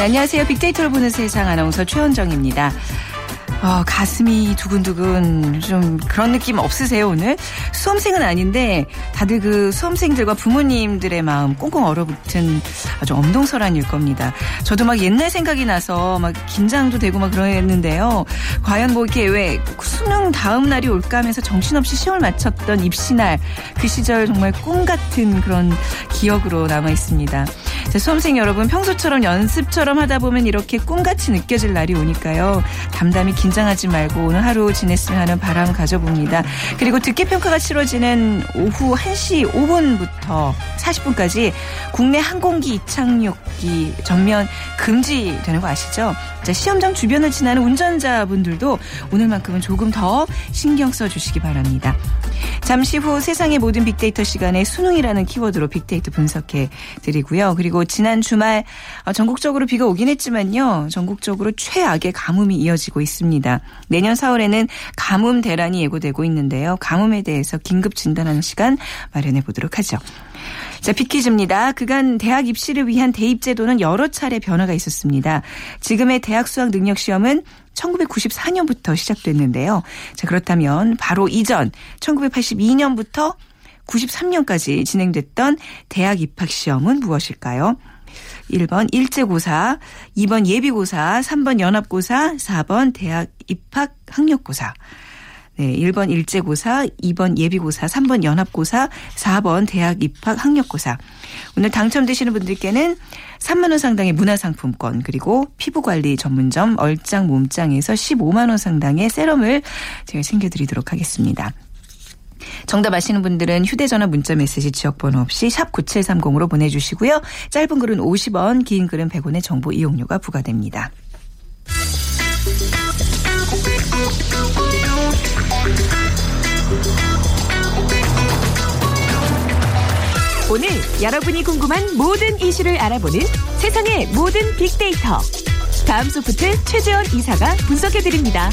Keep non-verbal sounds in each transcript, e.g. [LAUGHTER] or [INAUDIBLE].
네, 안녕하세요. 빅데이터를 보는 세상 아나운서 최원정입니다. 어, 가슴이 두근두근 좀 그런 느낌 없으세요 오늘? 수험생은 아닌데 다들 그 수험생들과 부모님들의 마음 꽁꽁 얼어붙은 아주 엄동설한 일 겁니다. 저도 막 옛날 생각이 나서 막 긴장도 되고 막 그랬는데요. 과연 뭐 이렇게 왜 수능 다음 날이 올까 하면서 정신없이 시험을 마쳤던 입시날 그 시절 정말 꿈 같은 그런 기억으로 남아 있습니다. 자, 수험생 여러분 평소처럼 연습처럼 하다 보면 이렇게 꿈같이 느껴질 날이 오니까요. 담담히 긴장하지 말고 오늘 하루 지냈으면 하는 바람 가져봅니다. 그리고 듣기 평가가 치러지는 오후 1시 5분부터 40분까지 국내 항공기 이착륙기 전면 금지되는 거 아시죠? 자, 시험장 주변을 지나는 운전자분들도 오늘만큼은 조금 더 신경 써 주시기 바랍니다. 잠시 후 세상의 모든 빅데이터 시간에 수능이라는 키워드로 빅데이터 분석해 드리고요. 그리고 지난 주말 어, 전국적으로 비가 오긴 했지만요. 전국적으로 최악의 가뭄이 이어지고 있습니다. 내년 4월에는 가뭄 대란이 예고되고 있는데요. 가뭄에 대해서 긴급 진단하는 시간 마련해 보도록 하죠. 자, 빅퀴즈입니다. 그간 대학 입시를 위한 대입 제도는 여러 차례 변화가 있었습니다. 지금의 대학 수학 능력 시험은 1994년부터 시작됐는데요. 자, 그렇다면 바로 이전 1982년부터 93년까지 진행됐던 대학 입학 시험은 무엇일까요? 1번 일제고사, 2번 예비고사, 3번 연합고사, 4번 대학 입학 학력고사. 네, 1번 일제고사, 2번 예비고사, 3번 연합고사, 4번 대학 입학 학력고사. 오늘 당첨되시는 분들께는 3만 원 상당의 문화상품권 그리고 피부관리 전문점 얼짱 몸짱에서 15만 원 상당의 세럼을 제가 챙겨드리도록 하겠습니다. 정답 아시는 분들은 휴대전화 문자 메시지 지역번호 없이 샵 9730으로 보내주시고요. 짧은 글은 50원, 긴 글은 100원의 정보 이용료가 부과됩니다. 오늘 여러분이 궁금한 모든 이슈를 알아보는 세상의 모든 빅데이터. 다음 소프트 최재원 이사가 분석해드립니다.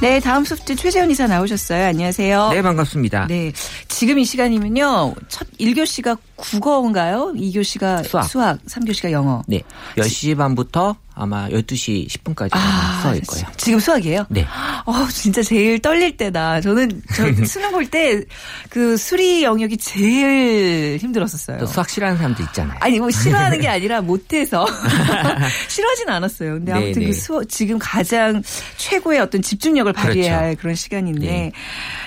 네, 다음 소프트 최재원 이사 나오셨어요. 안녕하세요. 네, 반갑습니다. 네. 지금 이 시간이면요. 첫 1교시가 국어인가요? 2교시가 수학, 수학 3교시가 영어. 네. 10시 반부터 아마 12시 10분까지 아, 수학일 거예요. 지금 수학이에요? 네. 어, 진짜 제일 떨릴 때다. 저는 저 [LAUGHS] 수능 볼 때 그 수리 영역이 제일 힘들었었어요. 또 수학 싫어하는 사람도 있잖아요. 아니, 뭐 싫어하는 게 [LAUGHS] 아니라 못해서. [LAUGHS] 싫어하진 않았어요. 근데 아무튼 네, 그 네. 수, 지금 가장 최고의 어떤 집중력을 발휘해야 그렇죠. 할 그런 시간인데. 네.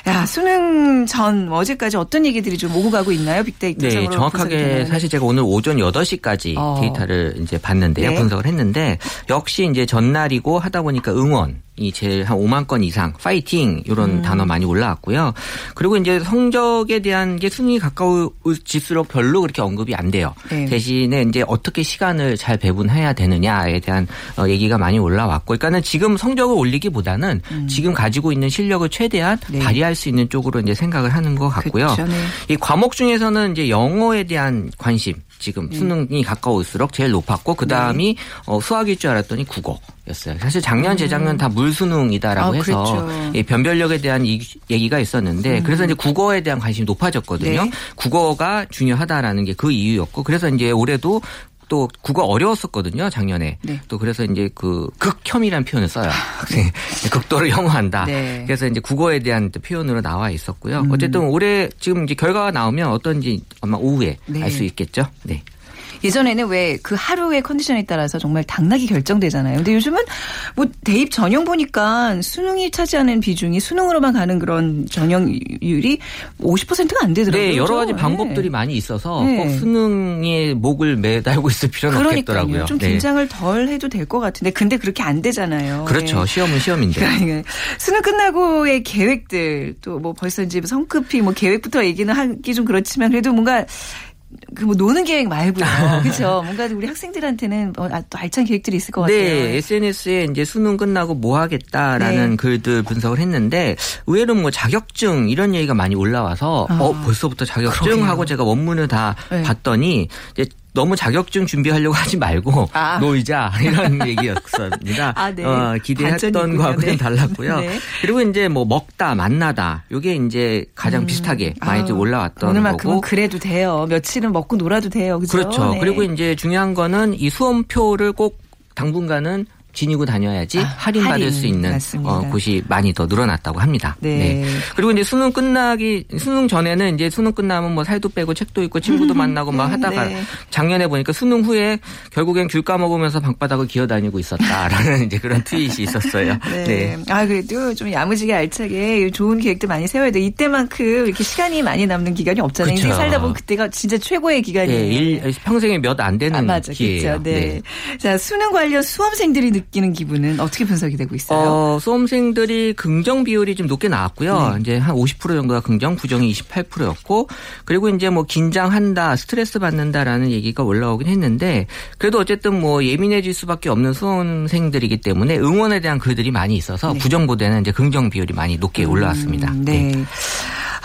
야, 수능 전 어제까지 어떤 얘기들이 좀 오고 가고 있나요? 빅데이터상으로. 네, 정확하게 사실 제가 오늘 오전 8시까지 어. 데이터를 이제 봤는데요. 네. 분석을 했는데 역시 이제 전날이고 하다 보니까 응원 이 제일 한 5만 건 이상 파이팅 이런 음. 단어 많이 올라왔고요. 그리고 이제 성적에 대한 게 수능이 가까워질수록 별로 그렇게 언급이 안 돼요. 네. 대신에 이제 어떻게 시간을 잘 배분해야 되느냐에 대한 어, 얘기가 많이 올라왔고, 그러니까는 지금 성적을 올리기보다는 음. 지금 가지고 있는 실력을 최대한 네. 발휘할 수 있는 쪽으로 이제 생각을 하는 것 같고요. 그렇죠. 네. 이 과목 중에서는 이제 영어에 대한 관심 지금 음. 수능이 가까울수록 제일 높았고 그 다음이 네. 어, 수학일 줄 알았더니 국어 였어요. 사실 작년 재작년 다 물수능이다라고 아, 해서 그렇죠. 예, 변별력에 대한 이, 얘기가 있었는데 음. 그래서 이제 국어에 대한 관심이 높아졌거든요. 네. 국어가 중요하다라는 게 그 이유였고 그래서 이제 올해도 또 국어 어려웠었거든요 작년에 네. 또 그래서 이제 그 극혐이라는 표현을 써요 [LAUGHS] 네. 극도를 혐오한다 네. 그래서 이제 국어에 대한 표현으로 나와 있었고요 음. 어쨌든 올해 지금 이제 결과가 나오면 어떤지 아마 오후에 네. 알수 있겠죠 네. 예전에는 왜 그 하루의 컨디션에 따라서 정말 당락이 결정되잖아요. 근데 요즘은 뭐 대입 전형 보니까 수능이 차지하는 비중이 수능으로만 가는 그런 전형률이 50%가 안 되더라고요. 네, 여러 가지 방법들이 네. 많이 있어서 네. 꼭 수능에 목을 매달고 있을 필요는 그러니까요. 없겠더라고요. 좀 네. 긴장을 네. 덜 해도 될 것 같은데 근데 그렇게 안 되잖아요. 그렇죠. 네. 시험은 시험인데. [LAUGHS] 그러니까 수능 끝나고의 계획들 또 뭐 벌써 이제 성급히 뭐 계획부터 얘기는 하기 좀 그렇지만 그래도 뭔가 그 뭐 노는 계획 말고요. [LAUGHS] 그렇죠. 뭔가 우리 학생들한테는 어, 아, 또 알찬 계획들이 있을 것 같아요. 네, SNS에 이제 수능 끝나고 뭐 하겠다라는 네. 글들 분석을 했는데 의외로 뭐 자격증 이런 얘기가 많이 올라와서 아, 어 벌써부터 자격증 하고 제가 원문을 다 네. 봤더니 이제 너무 자격증 준비하려고 하지 말고 아. 놀자 이런 [LAUGHS] 얘기였습니다. 아, 네. 어, 기대했던 거하고는 네. 달랐고요. 네. 그리고 이제 뭐 먹다 만나다 요게 이제 가장 음. 비슷하게 많이 좀 올라왔던 오늘만큼은 거고. 그래도 돼요. 며칠은 먹고 놀아도 돼요. 그죠? 그렇죠. 네. 그리고 이제 중요한 거는 이 수험표를 꼭 당분간은 지니고 다녀야지 아, 할인받을 할인. 수 있는 어, 곳이 많이 더 늘어났다고 합니다. 네. 네. 그리고 이제 수능 끝나기 수능 전에는 이제 수능 끝나면 뭐 살도 빼고 책도 읽고 친구도 [LAUGHS] 만나고 막 하다가 네. 작년에 보니까 수능 후에 결국엔 귤 까먹으면서 방바닥을 기어다니고 있었다라는 [LAUGHS] 이제 그런 트윗이 있었어요. 네. 네. 아 그래도 좀 야무지게 알차게 좋은 계획도 많이 세워야 돼. 이때만큼 이렇게 시간이 많이 남는 기간이 없잖아요. 인생 살다 보면 그때가 진짜 최고의 기간이에요. 네, 평생에 몇 안 되는 아, 맞아, 기회예요. 그렇죠. 네. 네. 자 수능 관련 수험생들이 느 끼는 기분은 어떻게 분석이 되고 있어요? 어, 수험생들이 긍정 비율이 좀 높게 나왔고요. 네. 이제 한 50% 정도가 긍정, 부정이 28%였고 그리고 이제 뭐 긴장한다, 스트레스 받는다라는 얘기가 올라오긴 했는데 그래도 어쨌든 뭐 예민해질 수밖에 없는 수험생들이기 때문에 응원에 대한 글들이 많이 있어서 네. 부정보다는 이제 긍정 비율이 많이 높게 올라왔습니다. 음, 네. 네.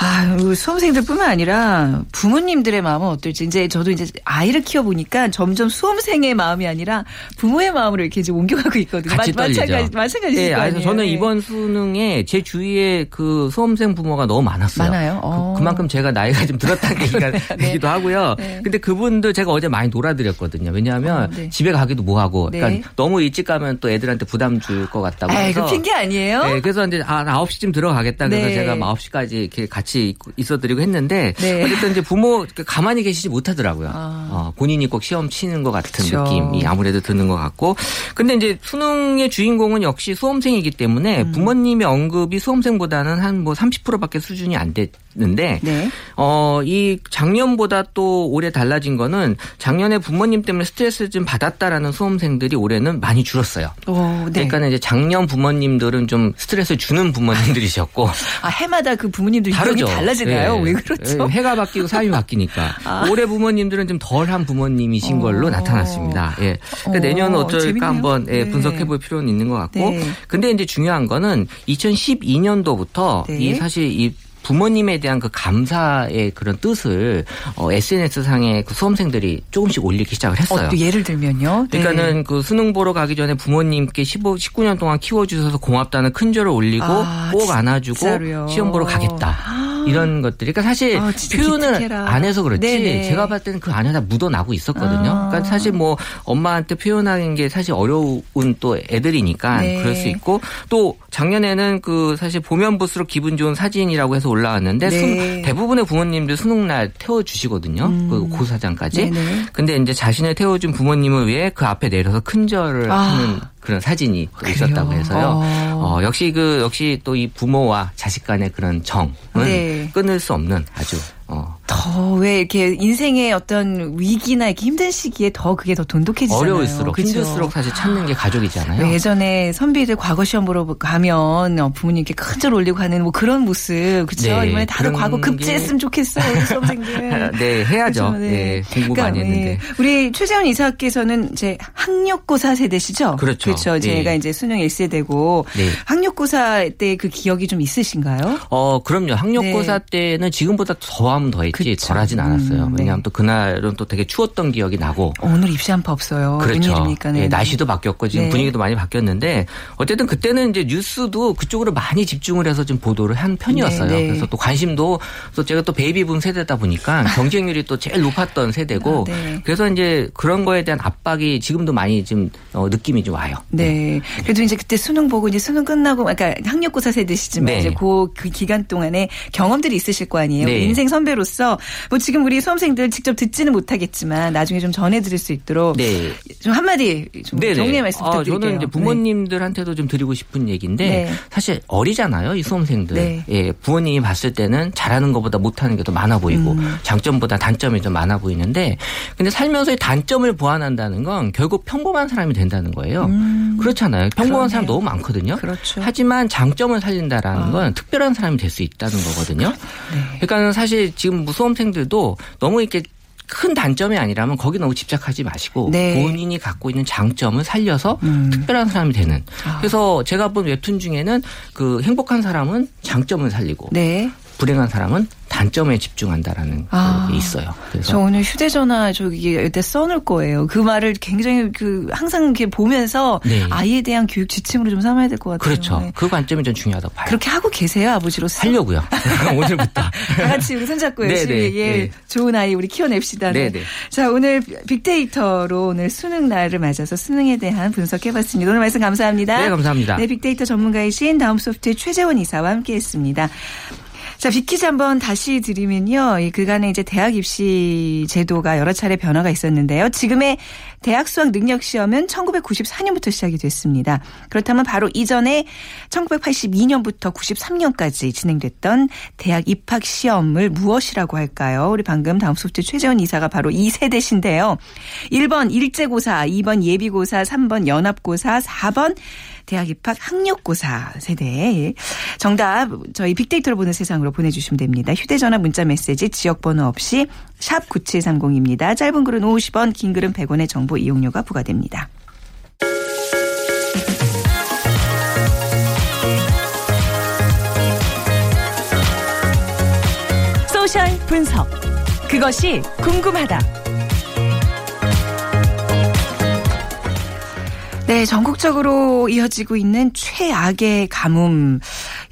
아, 수험생들뿐만 아니라 부모님들의 마음은 어떨지 이제 저도 이제 아이를 키워 보니까 점점 수험생의 마음이 아니라 부모의 마음으로 이렇게 이제 옮겨가고 있거든요. 같이 마, 마찬가지 마찬가지일 네, 거아요 저는 이번 수능에 제 주위에 그 수험생 부모가 너무 많았어요. 많아요. 어. 그, 만큼 제가 나이가 좀 들었다는 얘기가 [LAUGHS] 네. 되기도 하고요. 네. 근데 그분들 제가 어제 많이 놀아드렸거든요. 왜냐하면 어, 네. 집에 가기도 뭐하고 네. 그러니까 너무 일찍 가면 또 애들한테 부담 줄 것 같다고 해서. 그 핑계 아니에요? 네, 그래서 이제 아 9시쯤 들어가겠다. 그래서 네. 제가 9시까지 이렇게 같이 있어드리고 했는데 네. 어쨌든 이제 부모 가만히 계시지 못하더라고요. 아. 어, 본인이 꼭 시험 치는 것 같은 그렇죠. 느낌이 아무래도 드는 것 같고. 근데 이제 수능의 주인공은 역시 수험생이기 때문에 음. 부모님의 언급이 수험생보다는 한 뭐 30%밖에 수준이 안 됐 는데 네. 어, 이 작년보다 또 올해 달라진 거는 작년에 부모님 때문에 스트레스를 좀 받았다라는 수험생들이 올해는 많이 줄었어요. 오, 네. 그러니까 이제 작년 부모님들은 좀 스트레스를 주는 부모님들이셨고 [LAUGHS] 아 해마다 그 부모님들 다르죠. 달라지나요? 네. 왜 그렇죠? 네. 해가 바뀌고 삶이 바뀌니까 [LAUGHS] 아. 올해 부모님들은 좀 덜한 부모님이신 걸로 어. 나타났습니다. 예. 그러니까 어. 내년은 어쩔까 재밌네요. 한번 예, 네. 분석해 볼 필요는 있는 것 같고. 네. 근데 이제 중요한 거는 2012년도부터 네. 이 사실 이 부모님에 대한 그 감사의 그런 뜻을 어, SNS 상에 그 수험생들이 조금씩 올리기 시작을 했어요. 어, 예를 들면요. 네. 그러니까는 그 수능 보러 가기 전에 부모님께 15, 19년 동안 키워주셔서 고맙다는 큰 절을 올리고 아, 꼭 안아주고 진짜로요. 시험 보러 가겠다. 이런 것들이. 그러니까 사실 아, 표현을 기특해라. 안 해서 그렇지 네네. 제가 봤을 때는 그 안에 다 묻어나고 있었거든요. 아. 그러니까 사실 뭐 엄마한테 표현하는 게 사실 어려운 또 애들이니까 네. 그럴 수 있고 또 작년에는 그 사실 보면 볼수록 기분 좋은 사진이라고 해서 올라왔는데 네. 수, 대부분의 부모님들 수능날 태워주시거든요. 음. 그 고사장까지. 네네. 근데 이제 자신을 태워준 부모님을 위해 그 앞에 내려서 큰절을 아. 하는 그런 사진이 또 있었다고 해서요. 어. 어, 역시 그 역시 또 이 부모와 자식 간의 그런 정은 네. 끊을 수 없는 아주 어, 더 왜 이렇게 인생의 어떤 위기나 이렇게 힘든 시기에 더 그게 더 돈독해지잖아요. 어려울수록 그쵸? 힘들수록 사실 찾는 게 가족이잖아요. 예전에 선비들 과거 시험 보러 가면 어, 부모님께 큰 절 올리고 가는 뭐 그런 모습 그렇죠. 네, 이번에 다들 과거 급제했으면 좋겠어요. 우리 수험생들. [LAUGHS] 네 해야죠. 그렇죠? 네. 네. 공부 그러니까, 많이 했는데. 네. 우리 최재원 이사께서는 이제 학력고사 세대시죠. 그렇죠. 그렇죠. 네. 제가 이제 수능 1세대고 네. 학력고사 때 그 기억이 좀 있으신가요? 어 그럼요. 학력고사 네. 때는 지금보다 더하면 더했 지. 그쵸. 덜하진 않았어요. 음, 네. 왜냐하면 또 그날은 또 되게 추웠던 기억이 나고. 오늘 입시 한 파 없어요. 그렇죠. 네. 네, 날씨도 바뀌었고 지금 네. 분위기도 많이 바뀌었는데 어쨌든 그때는 이제 뉴스도 그쪽으로 많이 집중을 해서 좀 보도를 한 편이었어요. 네, 네. 그래서 또 관심도 또 제가 또 베이비붐 세대다 보니까 [LAUGHS] 경쟁률이 또 제일 높았던 세대고 아, 네. 그래서 이제 그런 거에 대한 압박이 지금도 많이 좀 어, 느낌이 좀 와요. 네. 그래도 이제 그때 수능 보고 이제 수능 끝나고 그러니까 학력고사 세대시지만 이제 그, 그 기간 동안에 경험들이 있으실 거 아니에요. 인생 선배로서 뭐 지금 우리 수험생들 직접 듣지는 못하겠지만 나중에 좀 전해드릴 수 있도록 네. 좀 한마디 좀 정리의 말씀 아, 부탁드릴게요. 저는 이제 부모님들한테도 좀 드리고 싶은 얘기인데 네. 사실 어리잖아요 이 수험생들. 네. 예, 부모님이 봤을 때는 잘하는 것보다 못하는 게 더 많아 보이고 음. 장점보다 단점이 더 많아 보이는데 근데 살면서의 단점을 보완한다는 건 결국 평범한 사람이 된다는 거예요. 음. 그렇잖아요. 평범한 그러네요. 사람 너무 많거든요. 그렇죠. 하지만 장점을 살린다라는 아. 건 특별한 사람이 될 수 있다는 거거든요. 네. 그러니까 사실 지금 수험생들도 너무 이렇게 큰 단점이 아니라면 거기 너무 집착하지 마시고 네. 본인이 갖고 있는 장점을 살려서 음. 특별한 사람이 되는. 아. 그래서 제가 본 웹툰 중에는 그 행복한 사람은 장점을 살리고 네. 불행한 사람은 단점에 집중한다라는 아, 게 있어요. 그래서 저 오늘 휴대전화 저기 이때 써놓을 거예요. 그 말을 굉장히 그 항상 이렇게 보면서 네. 아이에 대한 교육 지침으로 좀 삼아야 될 것 같아요. 그렇죠. 네. 그 관점이 좀 중요하다고 봐요. 그렇게 하고 계세요, 아버지로서? 하려고요. [LAUGHS] 오늘부터. [LAUGHS] 다 같이 우리 손잡고 네, 열심히 네, 예, 네. 좋은 아이 우리 키워냅시다. 네. 네. 자, 오늘 빅데이터로 오늘 수능 날을 맞아서 수능에 대한 분석해봤습니다. 오늘 말씀 감사합니다. 네, 감사합니다. 네, 빅데이터 전문가이신 다음 소프트의 최재원 이사와 함께했습니다. 자, 빅퀴즈 한번 다시 드리면요. 이 그간에 이제 대학 입시 제도가 여러 차례 변화가 있었는데요. 지금의 대학 수학 능력 시험은 1994년부터 시작이 됐습니다. 그렇다면 바로 이전에 1982년부터 93년까지 진행됐던 대학 입학 시험을 무엇이라고 할까요? 우리 방금 다음 소프트 최재원 이사가 바로 이 세대신데요. 1번 일제고사, 2번 예비고사, 3번 연합고사, 4번 대학 입학 학력고사 세대. 정답 저희 빅데이터로 보는 세상으로 보내주시면 됩니다. 휴대전화 문자 메시지 지역번호 없이 샵 9730입니다. 짧은 글은 50원 긴 글은 100원의 정보 이용료가 부과됩니다. 소셜 분석. 그것이 궁금하다. 네, 전국적으로 이어지고 있는 최악의 가뭄.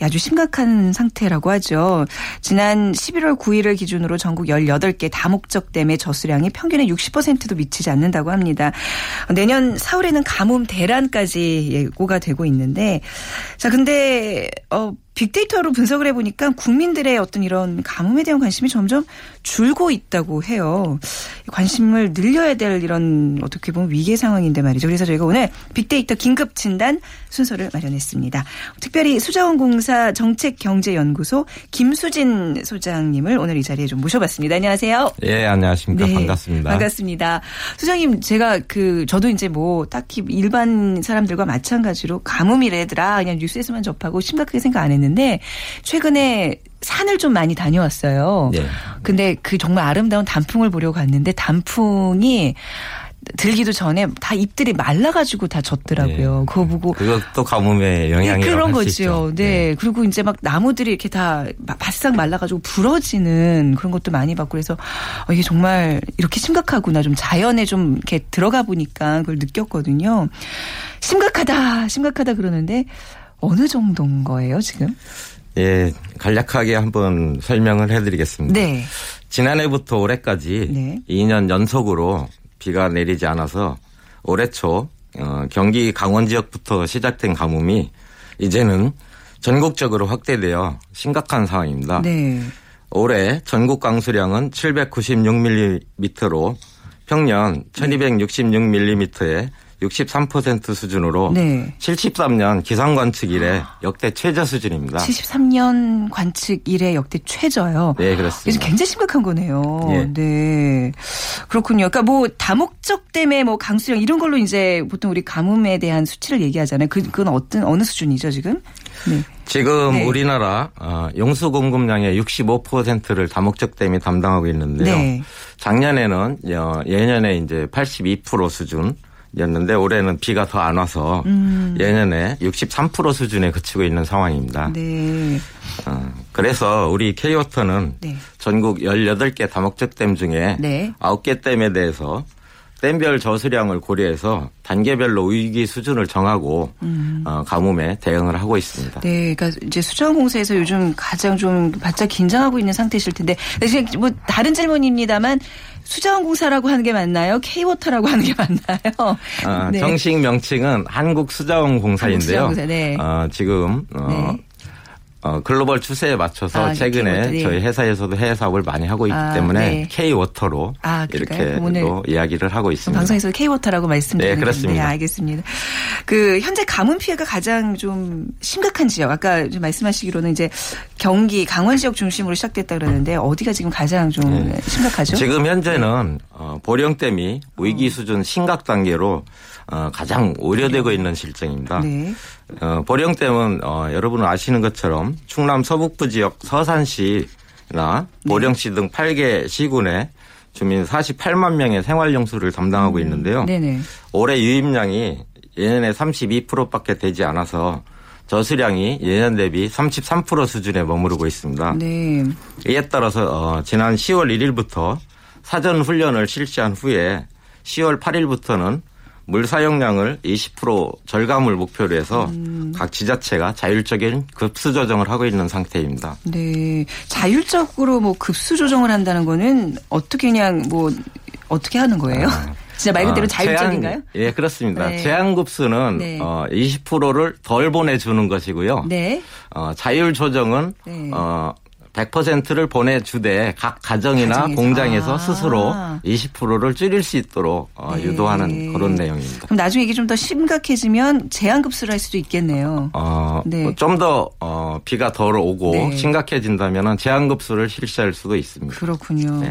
아주 심각한 상태라고 하죠. 지난 11월 9일을 기준으로 전국 18개 다목적댐의 저수량이 평균의 60%도 미치지 않는다고 합니다. 내년 4월에는 가뭄 대란까지 예고가 되고 있는데 자, 근데 어 빅데이터로 분석을 해보니까 국민들의 어떤 이런 가뭄에 대한 관심이 점점 줄고 있다고 해요. 관심을 늘려야 될 이런 어떻게 보면 위기 상황인데 말이죠. 그래서 저희가 오늘 빅데이터 긴급 진단 순서를 마련했습니다. 특별히 수자원공사 정책경제연구소 김수진 소장님을 오늘 이 자리에 좀 모셔봤습니다. 안녕하세요. 예, 안녕하십니까. 네, 반갑습니다. 반갑습니다. 소장님, 제가 그 저도 이제 뭐 딱히 일반 사람들과 마찬가지로 가뭄이래더라 그냥 뉴스에서만 접하고 심각하게 생각 안 했는데 있는데 최근에 산을 좀 많이 다녀왔어요. 네. 근데 그 정말 아름다운 단풍을 보려고 갔는데 단풍이 들기도 전에 다 잎들이 말라가지고 다 졌더라고요. 네. 그거 보고 그것도 가뭄의 영향이 네, 그런 거죠. 네. 네. 그리고 이제 막 나무들이 이렇게 다 바싹 말라가지고 부러지는 그런 것도 많이 봤고 그래서 어, 이게 정말 이렇게 심각하구나 좀 자연에 좀 이렇게 들어가 보니까 그걸 느꼈거든요. 심각하다, 심각하다 그러는데 어느 정도인 거예요, 지금? 예, 간략하게 한번 설명을 해드리겠습니다. 네. 지난해부터 올해까지 네. 2년 연속으로 비가 내리지 않아서 올해 초 어, 경기 강원 지역부터 시작된 가뭄이 이제는 전국적으로 확대되어 심각한 상황입니다. 네. 올해 전국 강수량은 796mm로 평년 1266mm에 63% 수준으로 네. 73년 기상 관측 이래 역대 최저 수준입니다. 73년 관측 이래 역대 최저요. 네, 그렇습니다. 굉장히 심각한 거네요. 예. 네. 그렇군요. 그러니까 뭐 다목적 때문에 뭐 강수량 이런 걸로 이제 보통 우리 가뭄에 대한 수치를 얘기하잖아요. 그 그건 어떤 어느 수준이죠, 지금? 네. 지금 네. 우리나라 어, 용수 공급량의 65%를 다목적 댐이 담당하고 있는데요. 네. 작년에는 어, 예년에 이제 82% 수준 였는데 올해는 비가 더 안 와서 음. 예년에 63% 수준에 그치고 있는 상황입니다. 네. 어, 그래서 우리 K워터는 네. 전국 18개 다목적 댐 중에 네. 9개 댐에 대해서 댐별 저수량을 고려해서 단계별로 위기 수준을 정하고 음. 어, 가뭄에 대응을 하고 있습니다. 네, 그러니까 이제 수자원공사에서 요즘 가장 좀 바짝 긴장하고 있는 상태실 텐데, 뭐 다른 질문입니다만 수자원공사라고 하는 게 맞나요? K워터라고 하는 게 맞나요? 어, [LAUGHS] 네. 정식 명칭은 한국수자원공사인데요. 한국수자원공사, 네. 어, 지금 어, 네. 어, 글로벌 추세에 맞춰서 아, 최근에 K워터, 저희 회사에서도 해외 사업을 많이 하고 있기 아, 때문에 네. K워터로 아, 이렇게 또 이야기를 하고 있습니다. 방송에서 K워터라고 말씀드렸는데 네, 그렇습니다. 네, 알겠습니다. 그 현재 가뭄 피해가 가장 좀 심각한 지역 아까 좀 말씀하시기로는 이제 경기 강원 지역 중심으로 시작됐다 그러는데 어디가 지금 가장 좀 네. 심각하죠? 지금 현재는 어, 보령댐이 위기 수준 심각 단계로 어, 가장 우려되고 있는 실정입니다. 네. 어, 보령댐은 어, 여러분 아시는 것처럼 충남 서북부 지역 서산시나 네. 보령시 등 8개 시군에 주민 48만 명의 생활용수를 담당하고 음. 있는데요. 네네. 올해 유입량이 예년에 32%밖에 되지 않아서 저수량이 예년 대비 33% 수준에 머무르고 있습니다. 네. 이에 따라서 어, 지난 10월 1일부터 사전 훈련을 실시한 후에 10월 8일부터는 물 사용량을 20% 절감을 목표로 해서 음. 각 지자체가 자율적인 급수 조정을 하고 있는 상태입니다. 네. 자율적으로 뭐 급수 조정을 한다는 거는 어떻게 그냥 뭐 어떻게 하는 거예요? 아. [LAUGHS] 진짜 말 그대로 어, 자율적인가요? 제한, 예, 그렇습니다. 네. 제한급수는 네. 어, 20%를 덜 보내주는 것이고요. 네. 어, 자율 조정은 네. 어, 100%를 보내주되 각 가정이나 가정에서. 공장에서 아. 스스로 20%를 줄일 수 있도록 어, 네. 유도하는 그런 내용입니다. 그럼 나중에 이게 좀 더 심각해지면 제한급수를 할 수도 있겠네요. 어, 네. 뭐 좀더 어, 비가 덜 오고 네. 심각해진다면 제한급수를 실시할 수도 있습니다. 그렇군요. 네.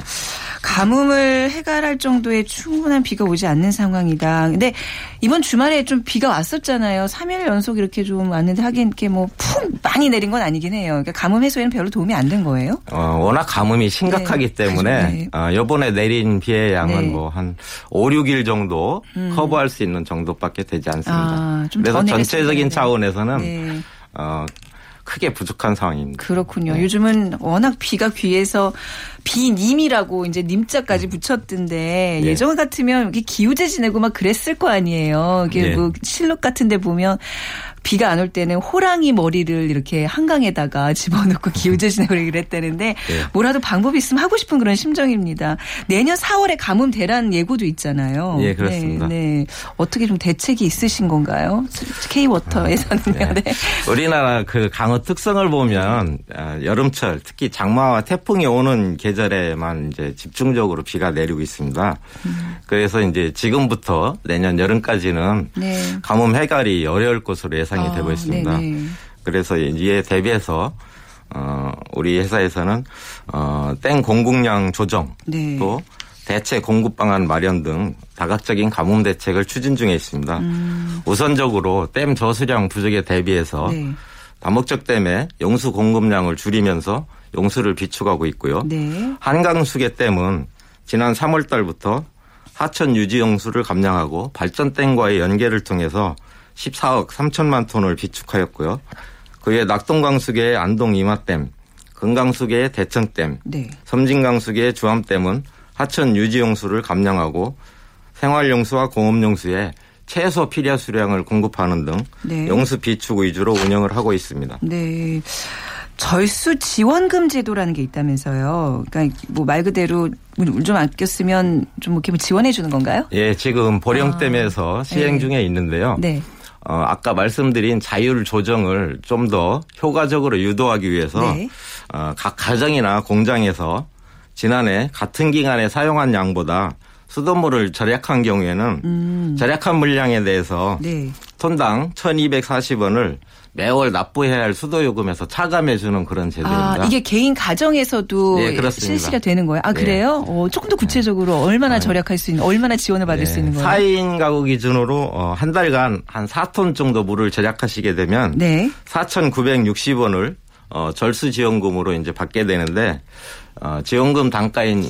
가뭄을 해결할 정도의 충분한 비가 오지 않는 상황이다. 근데 이번 주말에 좀 비가 왔었잖아요. 3일 연속 이렇게 좀 왔는데 하긴 이렇게 뭐 푹 많이 내린 건 아니긴 해요. 그러니까 가뭄 해소에는 별로 도움이 안된 거예요? 어, 워낙 가뭄이 심각하기 네. 때문에 네. 어, 이번에 내린 비의 양은 네. 뭐한 5, 6일 정도 음. 커버할 수 있는 정도밖에 되지 않습니다. 아, 그래서 전체적인 차원에서는 네. 어, 크게 부족한 상황입니다. 그렇군요. 네. 요즘은 워낙 비가 귀해서 비님이라고 이제 님자까지 음. 붙였던데 예. 예전 같으면 이렇게 기우제 지내고 막 그랬을 거 아니에요. 이게 예. 뭐 실록 같은 데 보면 비가 안 올 때는 호랑이 머리를 이렇게 한강에다가 [LAUGHS] 집어넣고 기우제 지내고 그랬다는데 예. 뭐라도 방법이 있으면 하고 싶은 그런 심정입니다. 내년 4월에 가뭄 대란 예고도 있잖아요. 예, 그렇습니다. 네, 네. 어떻게 좀 대책이 있으신 건가요? K워터에서는요. 아, 네. 네. [LAUGHS] 우리나라 그 강원 특성을 보면 아, 여름철 특히 장마와 태풍이 오는 계절에만 이제 집중적으로 비가 내리고 있습니다. 음. 그래서 이제 지금부터 내년 여름까지는 네. 가뭄 해결이 어려울 것으로 예상. 예상이 아, 되고 있습니다. 네네. 그래서 이에 대비해서 어 우리 회사에서는 어 땡 공급량 조정 네. 또 대체 공급 방안 마련 등 다각적인 가뭄 대책을 추진 중에 있습니다. 음. 우선적으로 댐 저수량 부족에 대비해서 네. 다목적 댐의 용수 공급량을 줄이면서 용수를 비축하고 있고요. 네. 한강수계 댐은 지난 3월 달부터 하천 유지 용수를 감량하고 발전댐과의 연계를 통해서 14억 3천만 톤을 비축하였고요. 그에 낙동강수계의 안동 이마댐, 금강수계의 대천댐, 네. 섬진강수계의 주암댐은 하천 유지용수를 감량하고 생활용수와 공업용수에 최소 필요 수량을 공급하는 등 네. 용수 비축 위주로 운영을 하고 있습니다. 네. 절수 지원금 제도라는 게 있다면서요. 그러니까 뭐 말 그대로 물좀 아꼈으면 좀 이렇게 뭐 지원해 주는 건가요? 예, 지금 보령댐에서 아, 시행 네. 중에 있는데요. 네. 어, 아까 말씀드린 자율 조정을 좀 더 효과적으로 유도하기 위해서 네. 어, 각 가정이나 공장에서 지난해 같은 기간에 사용한 양보다 수돗물을 절약한 경우에는 음. 절약한 물량에 대해서 네. 톤당 1240원을 매월 납부해야 할 수도요금에서 차감해 주는 그런 제도입니다. 아, 이게 개인 가정에서도 네, 실시가 되는 거예요? 아, 네. 그래요? 어, 조금 더 구체적으로 얼마나 네. 절약할 수 있는, 얼마나 지원을 받을 네. 수 있는 거예요? 4인 가구 기준으로 어, 한 달간 한 4톤 정도 물을 절약하시게 되면 네. 4,960원을 어, 절수 지원금으로 이제 받게 되는데 어, 지원금 단가인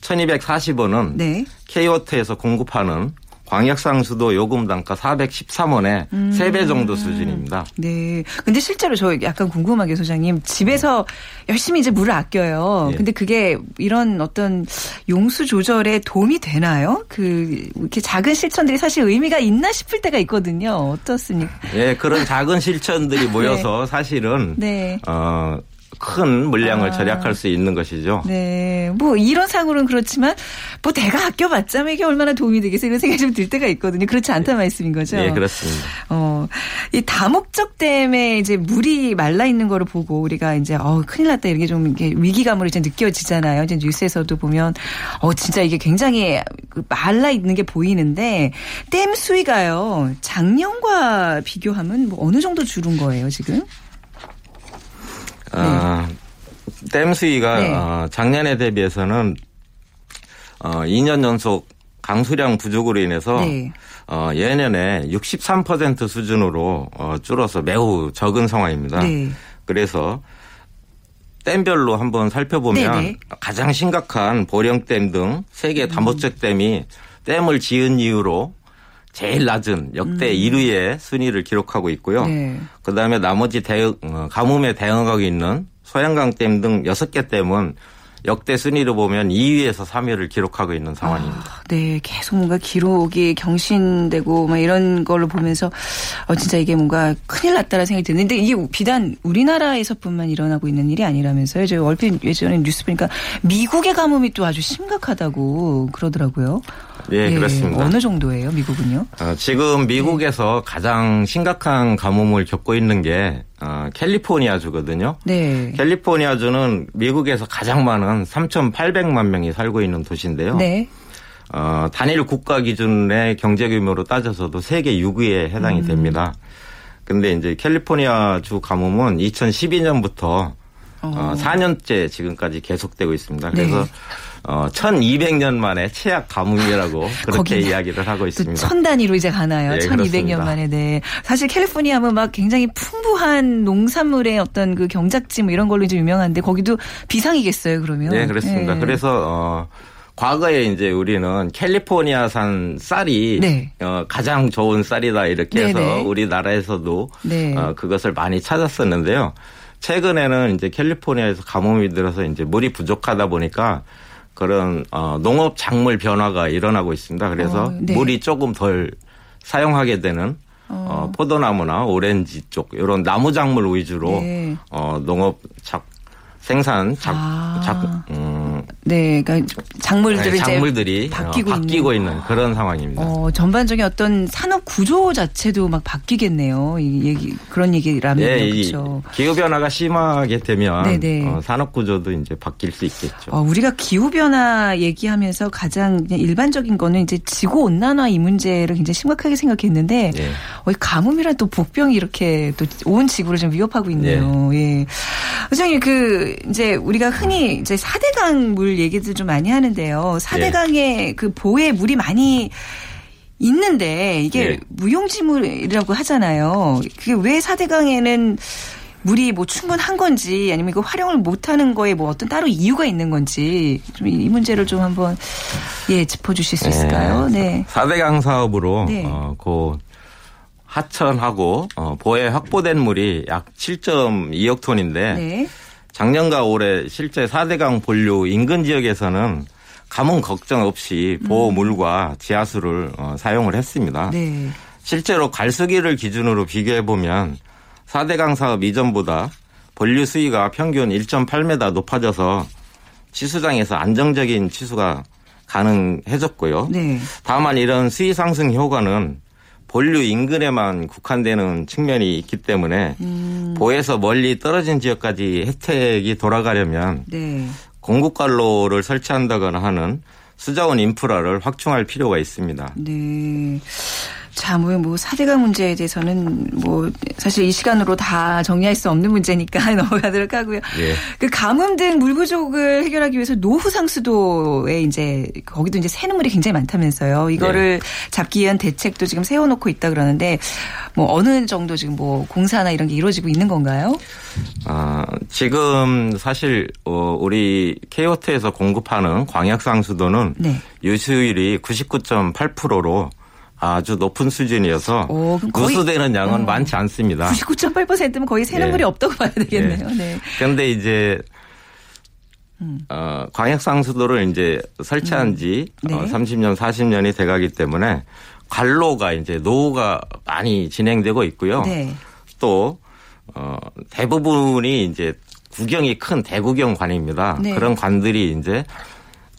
1,240원은 네. K워터에서 공급하는 광역상수도 요금 단가 413원에 음. 3배 정도 수준입니다. 네. 근데 실제로 저 약간 궁금하게 소장님 집에서 열심히 이제 물을 아껴요. 예. 근데 그게 이런 어떤 용수 조절에 도움이 되나요? 그 이렇게 작은 실천들이 사실 의미가 있나 싶을 때가 있거든요. 어떻습니까? 예, 그런 작은 실천들이 [LAUGHS] 네. 모여서 네. 사실은 네. 어 큰 물량을 아. 절약할 수 있는 것이죠. 네. 뭐 이런 상으로는 그렇지만 뭐 내가 아껴봤자 이게 얼마나 도움이 되겠어 이런 생각이 좀 들 때가 있거든요. 그렇지 않다 네. 말씀인 거죠. 네, 그렇습니다. 어, 이 다목적 댐에 이제 물이 말라 있는 거를 보고 우리가 이제 어 큰일 났다 이렇게 좀 이렇게 위기감으로 이제 느껴지잖아요. 이제 뉴스에서도 보면 어 진짜 이게 굉장히 그 말라 있는 게 보이는데 댐 수위가요. 작년과 비교하면 뭐 어느 정도 줄은 거예요, 지금? 아, 댐 수위가 네. 어, 작년에 대비해서는 어, 2년 연속 강수량 부족으로 인해서 네. 어, 예년에 63% 수준으로 어, 줄어서 매우 적은 상황입니다. 네. 그래서 댐별로 한번 살펴보면 네네. 네. 가장 심각한 보령댐 등 세계 다목적 댐이 댐을 지은 이후로 제일 낮은 역대 음. 1위의 순위를 기록하고 있고요. 네. 그다음에 나머지 대응, 어, 가뭄에 대응하고 있는 소양강댐 등 6개 댐은 역대 순위로 보면 2위에서 3위를 기록하고 있는 상황입니다. 아, 네, 계속 뭔가 기록이 경신되고 막 이런 걸로 보면서 어 진짜 이게 뭔가 큰일 났다라는 생각이 드는데 이게 비단 우리나라에서뿐만 일어나고 있는 일이 아니라면서요. 제가 얼핏 예전에 뉴스 보니까 미국의 가뭄이 또 아주 심각하다고 그러더라고요. 예, 네, 그렇습니다. 어느 정도예요, 미국은요? 어, 지금 미국에서 네. 가장 심각한 가뭄을 겪고 있는 게 어, 캘리포니아주거든요. 네. 캘리포니아주는 미국에서 가장 많은 3,800만 명이 살고 있는 도시인데요. 네. 어, 단일 국가 기준의 경제 규모로 따져서도 세계 6위에 해당이 음. 됩니다. 근데 이제 캘리포니아 주 가뭄은 2012년부터 어. 4년째 지금까지 계속되고 있습니다. 그래서 네. 어, 1200년 만에 최악 가뭄이라고 [LAUGHS] 그렇게 이야기를 하고 있습니다. 천 단위로 이제 가나요? 네, 1200년 그렇습니다. 만에. 네. 사실 캘리포니아 하면 막 굉장히 풍부한 농산물의 어떤 그 경작지 뭐 이런 걸로 이제 유명한데 거기도 비상이겠어요, 그러면? 네, 그렇습니다. 네. 그래서 어 과거에 이제 우리는 캘리포니아산 쌀이 네. 어, 가장 좋은 쌀이다 이렇게 해서 네네. 우리나라에서도 네. 어, 그것을 많이 찾았었는데요. 최근에는 이제 캘리포니아에서 가뭄이 들어서 이제 물이 부족하다 보니까 그런 어, 농업 작물 변화가 일어나고 있습니다. 그래서 어, 네. 물이 조금 덜 사용하게 되는 어. 어 포도나무나 오렌지 쪽 이런 나무 작물 위주로 네. 어, 농업 작 생산 작, 아. 작 음, 네, 그러니까 작물들이 네, 작물들이 바뀌고, 어, 바뀌고 있는. 있는. 그런 상황입니다. 어, 전반적인 어떤 산업 구조 자체도 막 바뀌겠네요. 이 얘기 그런 얘기라면 네, 그렇죠. 기후 변화가 심하게 되면 네, 네. 어, 산업 구조도 이제 바뀔 수 있겠죠. 어, 우리가 기후 변화 얘기하면서 가장 일반적인 거는 이제 지구 온난화 이 문제를 굉장히 심각하게 생각했는데 네. 어, 가뭄이란 또 복병이 이렇게 또 온 지구를 좀 위협하고 있네요. 네. 예. 선생님 그 이제 우리가 흔히 이제 4대강 물 얘기들 좀 많이 하는데요. 4대강에 예. 그 보에 물이 많이 있는데 이게 예. 무용지물이라고 하잖아요. 그게 왜 4대강에는 물이 뭐 충분한 건지 아니면 이거 활용을 못하는 거에 뭐 어떤 따로 이유가 있는 건지 좀 이 문제를 좀 한번 예 짚어주실 수 네. 있을까요? 네. 4대강 사업으로 네. 어, 그 하천하고 어, 보에 확보된 물이 약 7.2억 톤인데 네. 작년과 올해 실제 4대강 본류 인근 지역에서는 가뭄 걱정 없이 보호물과 지하수를 어, 사용을 했습니다. 네. 실제로 갈수기를 기준으로 비교해 보면 4대강 사업 이전보다 본류 수위가 평균 1.8m 높아져서 치수장에서 안정적인 치수가 가능해졌고요. 네. 다만 이런 수위 상승 효과는 본류 인근에만 국한되는 측면이 있기 때문에 음. 보에서 멀리 떨어진 지역까지 혜택이 돌아가려면 네. 공급관로를 설치한다거나 하는 수자원 인프라를 확충할 필요가 있습니다. 네. 자, 뭐, 뭐, 4대강 문제에 대해서는 뭐, 사실 이 시간으로 다 정리할 수 없는 문제니까 [LAUGHS] 넘어가도록 하고요. 예. 그 가뭄 등 물 부족을 해결하기 위해서 노후 상수도에 이제, 거기도 이제 새는 물이 굉장히 많다면서요. 이거를 예. 잡기 위한 대책도 지금 세워놓고 있다 그러는데, 뭐, 어느 정도 지금 뭐, 공사나 이런 게 이루어지고 있는 건가요? 아, 지금 사실, 어, 우리 케이오트에서 공급하는 광약 상수도는 네. 유수율이 99.8%로 아주 높은 수준이어서 오, 누수되는 양은 어. 많지 않습니다. 99.8%면 거의 새는 물이 네. 없다고 봐야 되겠네요. 네. 그런데 네. 이제 음. 어, 광역상수도를 이제 설치한 지 음. 네. 어, 30년, 40년이 돼가기 때문에 관로가 이제 노후가 많이 진행되고 있고요. 네. 또 어, 대부분이 이제 구경이 큰 대구경 관입니다. 네. 그런 관들이 이제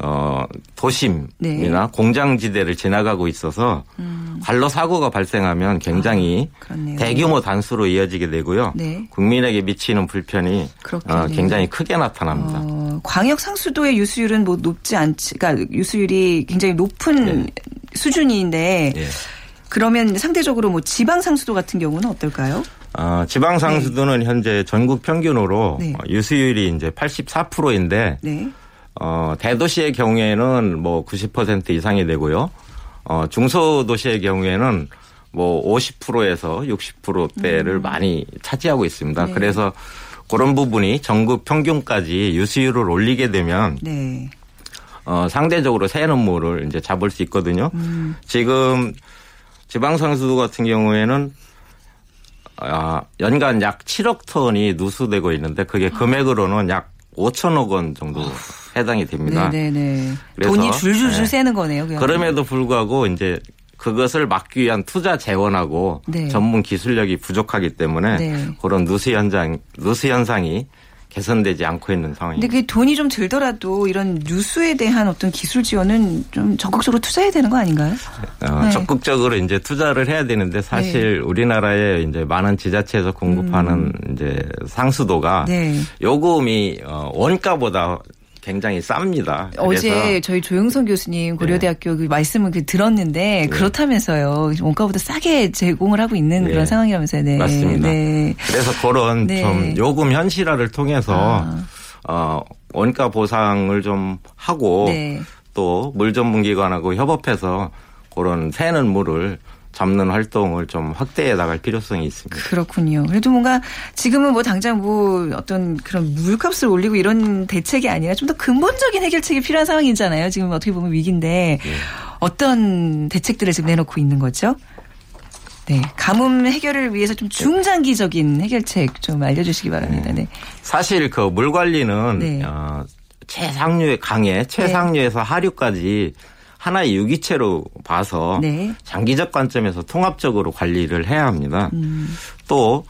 어, 도심이나 네. 공장지대를 지나가고 있어서 음. 관로 사고가 발생하면 굉장히 아, 대규모 단수로 이어지게 되고요. 네. 국민에게 미치는 불편이 어, 굉장히 크게 나타납니다. 어, 광역 상수도의 유수율은 뭐 높지 않지, 그러니까 유수율이 굉장히 높은 네. 수준인데 네. 그러면 상대적으로 뭐 지방 상수도 같은 경우는 어떨까요? 어, 지방 상수도는 네. 현재 전국 평균으로 네. 유수율이 이제 84%인데 어, 대도시의 경우에는 뭐 90% 이상이 되고요. 어, 중소도시의 경우에는 뭐 50%에서 60%대를 음. 많이 차지하고 있습니다. 네. 그래서 그런 부분이 전국 평균까지 유수율을 올리게 되면 네. 어, 상대적으로 새는 물을 이제 잡을 수 있거든요. 음. 지금 지방상수도 같은 경우에는 아, 연간 약 7억 톤이 누수되고 있는데 그게 금액으로는 약 5천억 원 정도 해당이 됩니다. 네네. 돈이 줄줄줄 네. 새는 거네요. 그냥. 그럼에도 불구하고 이제 그것을 막기 위한 투자 재원하고 네. 전문 기술력이 부족하기 때문에 네. 그런 누수 현장 누수 현상이 개선되지 않고 있는 상황입니다. 근데 그 돈이 좀 들더라도 이런 뉴스에 대한 어떤 기술 지원은 좀 적극적으로 투자해야 되는 거 아닌가요? 어, 네. 적극적으로 이제 투자를 해야 되는데 사실 네. 우리나라에 이제 많은 지자체에서 공급하는 음. 이제 상수도가 네. 요금이 어, 원가보다 굉장히 쌉니다. 어제 저희 조영선 교수님 고려대학교 네. 그 말씀을 그 들었는데 네. 그렇다면서요. 원가보다 싸게 제공을 하고 있는 네. 그런 상황이라면서요. 네. 맞습니다. 네. 그래서 그런 네. 좀 요금 현실화를 통해서 아. 어, 원가 보상을 좀 하고 네. 또물 전문기관하고 협업해서 그런 새는 물을 잡는 활동을 좀 확대해 나갈 필요성이 있습니다. 그렇군요. 그래도 뭔가 지금은 뭐 당장 뭐 어떤 그런 물값을 올리고 이런 대책이 아니라 좀 더 근본적인 해결책이 필요한 상황이잖아요. 지금 어떻게 보면 위기인데 네. 어떤 대책들을 지금 내놓고 있는 거죠? 네. 가뭄 해결을 위해서 좀 중장기적인 해결책 좀 알려주시기 바랍니다. 네. 사실 그 물 관리는 네. 어, 최상류의 강에 최상류에서 하류까지 하나의 유기체로 봐서 네. 장기적 관점에서 통합적으로 관리를 해야 합니다. 음. 또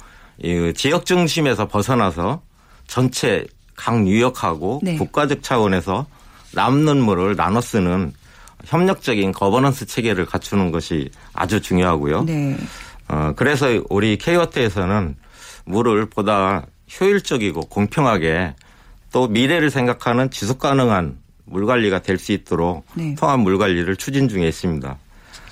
지역 중심에서 벗어나서 전체 강 유역하고 네. 국가적 차원에서 남는 물을 나눠 쓰는 협력적인 거버넌스 체계를 갖추는 것이 아주 중요하고요. 네. 어, 그래서 우리 케이워트에서는 물을 보다 효율적이고 공평하게 또 미래를 생각하는 지속 가능한 물 관리가 될 수 있도록 네. 통합 물 관리를 추진 중에 있습니다.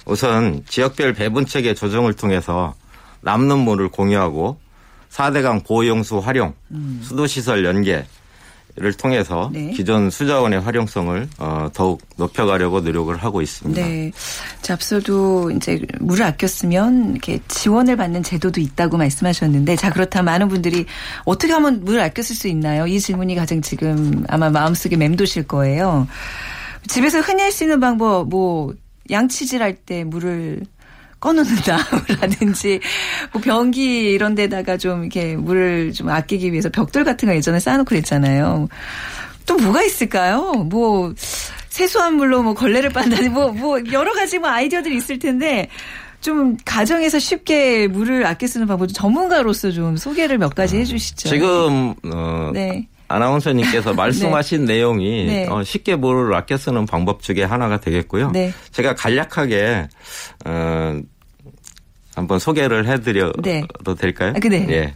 우선 지역별 배분 체계 조정을 통해서 남는 물을 공유하고 4대강 보용수 활용, 음. 수도시설 연계, 를 통해서 네. 기존 수자원의 활용성을 어, 더욱 높여가려고 노력을 하고 있습니다. 네. 자, 앞서도 이제 물을 아꼈으면 이렇게 지원을 받는 제도도 있다고 말씀하셨는데 자 그렇다면 많은 분들이 어떻게 하면 물을 아껴 쓸 수 있나요? 이 질문이 가장 지금 아마 마음속에 맴도실 거예요. 집에서 흔히 할 수 있는 방법 뭐 양치질 할 때 물을 꺼놓는다라든지 뭐 변기 이런 데다가 좀 이렇게 물을 좀 아끼기 위해서 벽돌 같은 거 예전에 쌓아놓고 그랬잖아요. 또 뭐가 있을까요? 뭐 세수한 물로 뭐 걸레를 빤다니 뭐, 뭐 여러 가지 뭐 아이디어들이 있을 텐데 좀 가정에서 쉽게 물을 아껴 쓰는 방법 전문가로서 좀 소개를 몇 가지 해 주시죠. 지금 어 네. 아나운서님께서 [LAUGHS] 말씀하신 네. 내용이 네. 어, 쉽게 물을 아껴 쓰는 방법 중에 하나가 되겠고요. 네. 제가 간략하게 어, 한번 소개를 해드려도 네. 될까요? 아, 네. 예.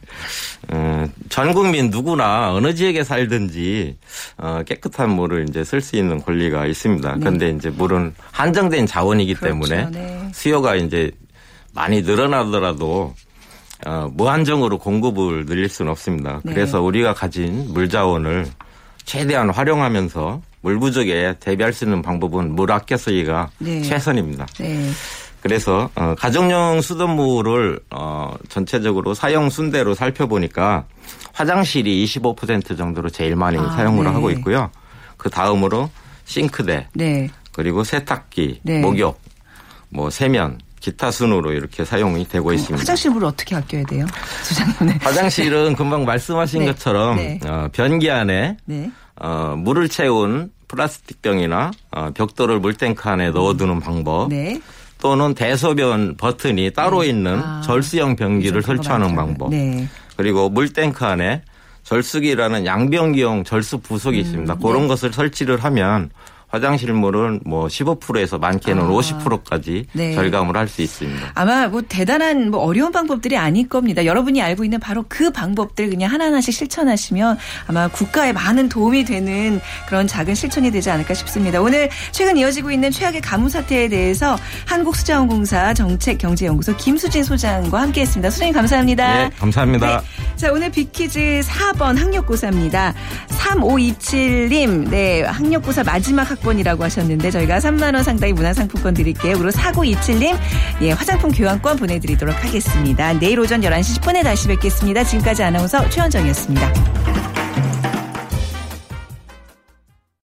어, 전 국민 누구나 어느 지역에 살든지 어, 깨끗한 물을 이제 쓸 수 있는 권리가 있습니다. 네. 그런데 이제 물은 한정된 자원이기 그렇죠. 때문에 네. 수요가 이제 많이 늘어나더라도 어, 무한정으로 공급을 늘릴 수는 없습니다. 네. 그래서 우리가 가진 물 자원을 최대한 활용하면서 물 부족에 대비할 수 있는 방법은 물 아껴 쓰기가 네. 최선입니다. 네. 그래서 어, 가정용 수돗물을 어, 전체적으로 사용 순대로 살펴보니까 화장실이 25% 정도로 제일 많이 아, 사용을 네. 하고 있고요. 그 다음으로 싱크대, 네. 그리고 세탁기, 네. 목욕, 뭐 세면, 기타 순으로 이렇게 사용이 되고 있습니다. 화장실 물을 어떻게 아껴야 돼요, [LAUGHS] 소장님? 네. 화장실은 금방 말씀하신 네. 것처럼 네. 어, 변기 안에 네. 어, 물을 채운 플라스틱 병이나 어, 벽돌을 물탱크 안에 넣어두는 방법. 네. 또는 대소변 버튼이 따로 네. 있는 아, 절수형 변기를 설치하는 방법. 네. 그리고 물탱크 안에 절수기라는 양변기용 절수 부속이 음, 있습니다. 그런 네. 것을 설치를 하면 화장실 물은 뭐 15%에서 많게는 아. 50%까지 네. 절감을 할 수 있습니다. 아마 뭐 대단한 뭐 어려운 방법들이 아닐 겁니다. 여러분이 알고 있는 바로 그 방법들 그냥 하나하나씩 실천하시면 아마 국가에 많은 도움이 되는 그런 작은 실천이 되지 않을까 싶습니다. 오늘 최근 이어지고 있는 최악의 가뭄 사태에 대해서 한국수자원공사 정책경제연구소 김수진 소장과 함께했습니다. 소장님 감사합니다. 네, 감사합니다. 네. 자 오늘 비키즈 4번 학력고사입니다. 3527님 네 학력고사 마지막 학 학번이라고 하셨는데 저희가 3만 원 상당의 문화상품권 드릴게요. 그리고 4927님 예, 화장품 교환권 보내드리도록 하겠습니다. 내일 오전 11시 10분에 다시 뵙겠습니다. 지금까지 아나운서 최원정이었습니다.